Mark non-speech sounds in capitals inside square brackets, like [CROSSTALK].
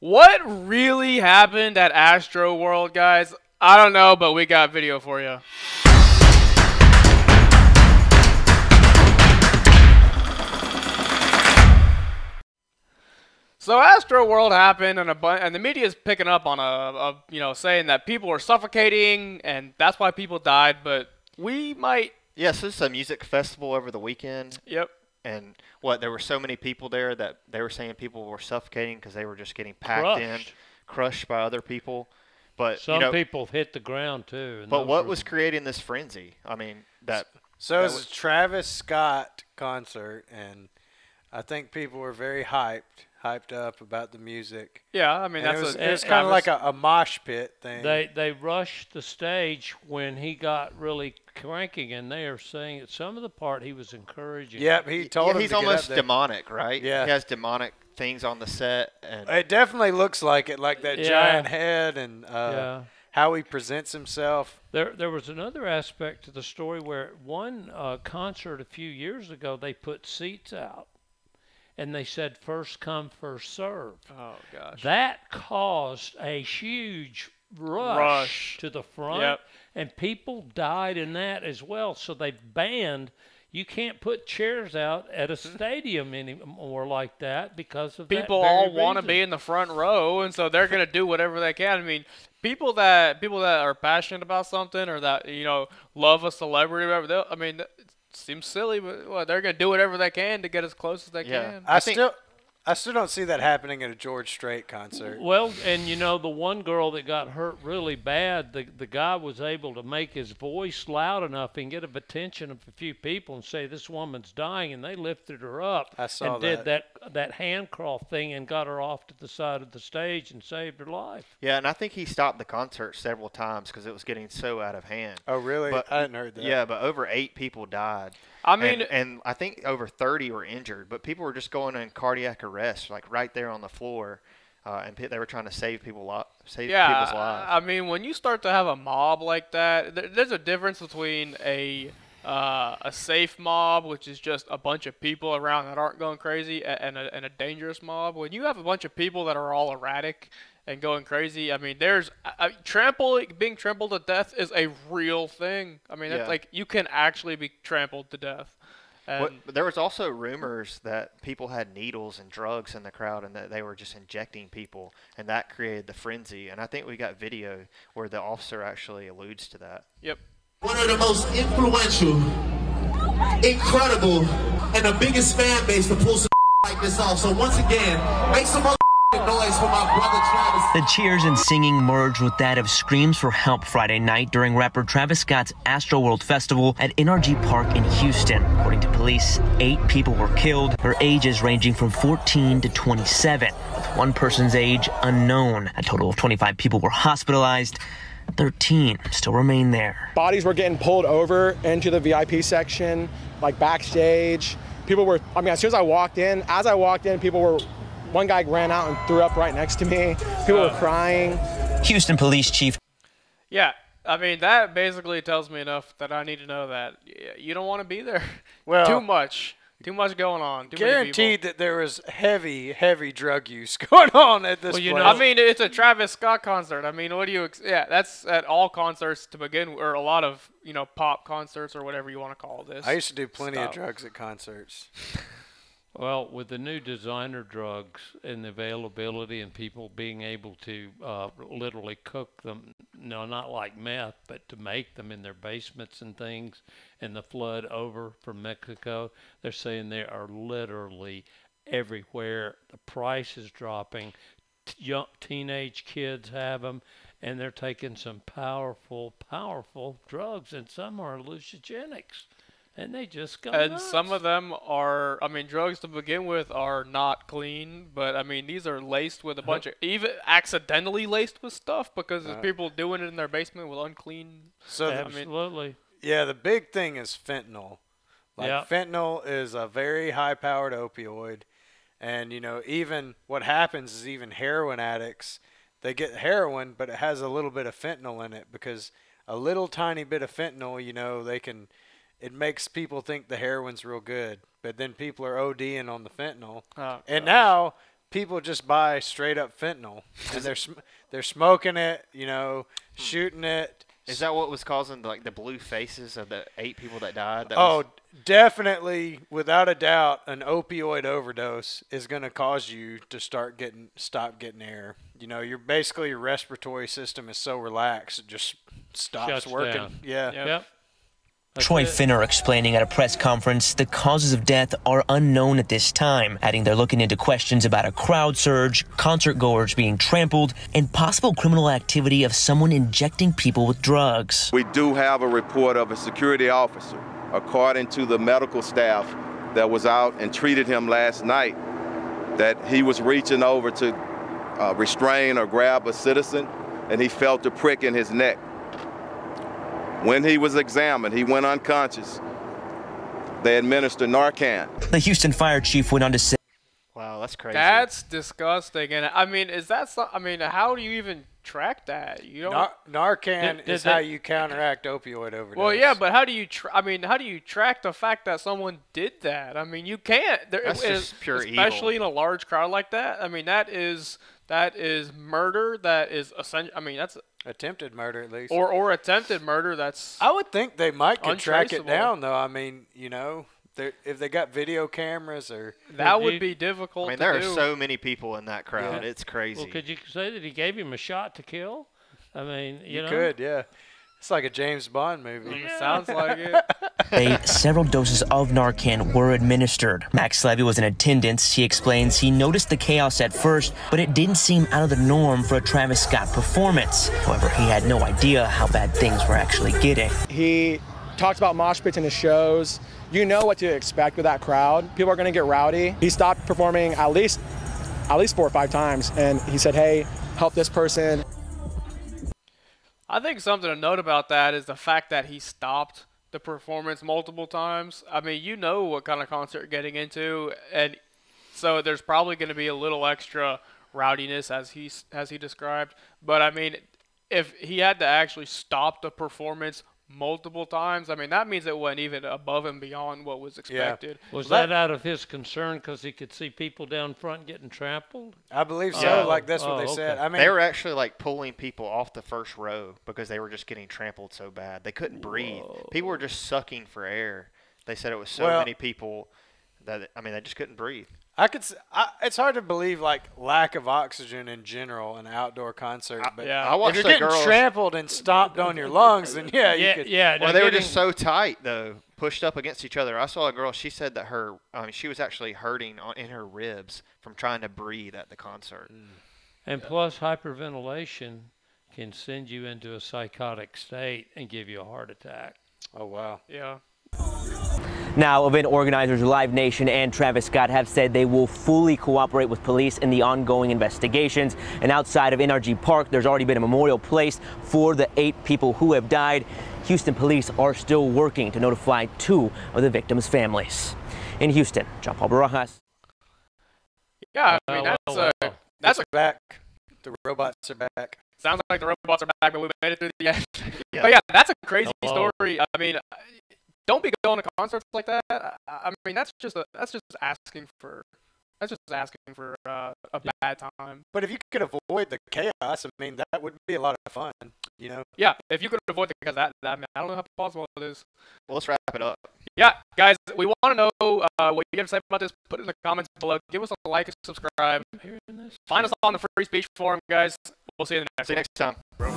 What really happened at Astroworld, guys? I don't know, but we got video for you. So Astroworld happened, and a bu- and the media is picking up on a, a you know saying that people were suffocating, and that's why people died. But we might, Yes, this is a music festival over the weekend, yep, and what there were so many people there that they were saying people were suffocating because they were just getting packed in, Crushed. crushed by other people. But Some you know, people hit the ground too. but what were- was creating this frenzy? I mean, that So That it's was- a Travis Scott concert, and I think people were very hyped, hyped up about the music. yeah. I mean And that's it was, a, it was kind of like a, a mosh pit thing. They they rushed the stage when he got really cranking, and they are saying at some of the part he was encouraging. yep, he told yeah, him he's to get almost up there. demonic, right? Yeah. he has demonic things on the set, and It definitely looks like it, like that Yeah. giant head and uh, Yeah. how he presents himself. There, there was another aspect to the story where at one uh, concert a few years ago they put seats out, and they said first come first serve. oh gosh. That caused a huge rush, Rush. to the front, Yep. and people died in that as well. So they banned. You can't put chairs out at a mm-hmm. stadium anymore like that because of that people all want to be in the front row, and so they're gonna do whatever they can. I mean, people that people that are passionate about something or that you know love a celebrity, or whatever. I mean, seems silly, but well, they're gonna do whatever they can to get as close as they Yeah. can. I, think- still, I still don't see that happening at a George Strait concert. Well, and you know the one girl that got hurt really bad, the the guy was able to make his voice loud enough and get the attention of a few people and say this woman's dying, and they lifted her up I saw and did that that handcraft thing and got her off to the side of the stage and saved her life. yeah, and I think he stopped the concert several times because it was getting so out of hand. Oh, really? But- I hadn't heard that. Yeah, but over eight people died. I mean, and, and I think over 30 were injured, but people were just going in cardiac arrest, like right there on the floor, uh, and they were trying to save people, li- save yeah, people's lives. I mean, when you start to have a mob like that, there, there's a difference between a uh, a safe mob, which is just a bunch of people around that aren't going crazy, and a, and a dangerous mob. When you have a bunch of people that are all erratic and going crazy, I mean, there's I, trample being trampled to death is a real thing. I mean, Yeah. like you can actually be trampled to death. And What, there was also rumors that people had needles and drugs in the crowd, and that they were just injecting people, and that created the frenzy. And I think we got video where the officer actually alludes to that. yep. One of the most influential, incredible, and the biggest fan base to pull some [LAUGHS] like this off. So once again, make some [LAUGHS] noise for my brother Travis. The cheers and singing merged with that of screams for help Friday night during rapper Travis Scott's Astroworld Festival at NRG Park in Houston. According to police, eight people were killed, their ages ranging from 14 to 27, with one person's age unknown. A total of 25 people were hospitalized. 13 still remain there. bodies were getting pulled over into the VIP section, like backstage. People were, I mean, as soon as I walked in, as I walked in, people were, one guy ran out and threw up right next to me. People were oh. crying. Houston Police Chief Yeah, I mean that basically tells me enough that I need to know that you don't want to be there. [LAUGHS] Well- too much, too much going on. Too Guaranteed people. that there was heavy, heavy drug use [LAUGHS] going on at this Well, you place. know- I mean, it's a Travis Scott concert. I mean, what do you? Ex- yeah, that's at all concerts to begin, or a lot of you know pop concerts or whatever you want to call this. I used to do plenty Stop. of drugs at concerts. [LAUGHS] Well, with the new designer drugs and the availability and people being able to uh, literally cook them, no, not like meth, but to make them in their basements and things, and the flood over from Mexico, they're saying they are literally everywhere. The price is dropping. Young teenage kids have them, and they're taking some powerful, powerful drugs, and some are hallucinogenics. And they just go and nuts. some of them are. I mean, drugs to begin with are not clean, but I mean these are laced with a uh-huh. bunch of even accidentally laced with stuff because there's uh-huh. people doing it in their basement with unclean. So, the, Absolutely. yeah, the big thing is fentanyl. Like Yeah. fentanyl is a very high-powered opioid, and you know even what happens is even heroin addicts they get heroin, but it has a little bit of fentanyl in it because a little tiny bit of fentanyl, you know, they can. It makes people think the heroin's real good, but then people are ODing on the fentanyl. Oh, And now people just buy straight up fentanyl and they're sm- they're smoking it, you know, hmm. shooting it. Is that what was causing like the blue faces of the eight people that died? That Oh, was- definitely, without a doubt, an opioid overdose is going to cause you to start getting stop getting air. You know, you're basically your respiratory system is so relaxed it just stops Shuts working. down. Yeah. Yep. Yep. That's Troy it. Finner explaining at a press conference the causes of death are unknown at this time, adding they're looking into questions about a crowd surge, concert goers being trampled, and possible criminal activity of someone injecting people with drugs. We do have a report of a security officer, according to the medical staff that was out and treated him last night, that he was reaching over to uh, restrain or grab a citizen and he felt a prick in his neck. When he was examined, he went unconscious. They administered Narcan. The Houston fire chief went on to say. wow, that's crazy. That's disgusting. And I mean, is that? So, I mean, how do you even track that? You don't. Nar- Narcan Did- did is they- how you counteract opioid overdose. well, yeah, but how do you? Tra- I mean, how do you track the fact that someone did that? I mean, you can't. There, That's it- just pure especially evil. in a large crowd like that. I mean, that is that is murder. That is essential. I mean, that's attempted murder at least. or or attempted murder. That's I would think they might could track it down though. I mean, you know, they're- if they got video cameras or that you- would be difficult. I mean, to there are do. so many people in that crowd. Yeah. It's crazy. Well, could you say that he gave him a shot to kill? I mean, you, you, know, could, yeah. It's like a James Bond movie. It sounds like it. [LAUGHS] They, several doses of Narcan were administered. Max Levy was in attendance. He explains he noticed the chaos at first, but it didn't seem out of the norm for a Travis Scott performance. However, he had no idea how bad things were actually getting. He talks about mosh pits in his shows. You know what to expect with that crowd. People are going to get rowdy. He stopped performing at least at least four or five times, and he said, "Hey, help this person." I think something to note about that is the fact that he stopped the performance multiple times. I mean, you know what kind of concert you're getting into, and so there's probably going to be a little extra rowdiness as he as he described. But I mean, if he had to actually stop the performance multiple times, I mean that means it went even above and beyond what was expected. Was Well, that, out of his concern because he could see people down front getting trampled? I believe so. Yeah. Like that's what Oh, they said. I mean, they were actually like pulling people off the first row because they were just getting trampled so bad. They couldn't breathe. People were just sucking for air. They said it was so Well- many people that I mean they just couldn't breathe. I could. s I it's hard to believe like lack of oxygen in general in an outdoor concert. But yeah. I if you're getting girls. trampled and stomped on your lungs, then yeah, you yeah, could. yeah. well, now they were just so tight though, pushed up against each other. I saw a girl. She said that her, um, she was actually hurting on, in her ribs from trying to breathe at the concert. And plus, hyperventilation can send you into a psychotic state and give you a heart attack. Oh wow. Yeah. Now, event organizers Live Nation and Travis Scott have said they will fully cooperate with police in the ongoing investigations. And outside of NRG Park, there's already been a memorial placed for the eight people who have died. Houston police are still working to notify two of the victims' families. In Houston, John Paul Barajas. Yeah. I mean Well, that's well, a that's a back. The robots are back. sounds like the robots are back, but we made it through the end. Yeah. But yeah, that's a crazy Hello. story. I mean, don't be going to concerts like that. I, I mean, that's just a, that's just asking for that's just asking for uh, a bad time. But if you could avoid the chaos, I mean, that would be a lot of fun. You know. Yeah, if you could avoid it, because that, that I, mean, I don't know how possible it is. Well, let's wrap it up. Yeah, guys, we want to know uh, what you have to say about this. Put it in the comments below. Give us a like and subscribe. Find us on the free speech forum, guys. We'll see you in the next See you next time.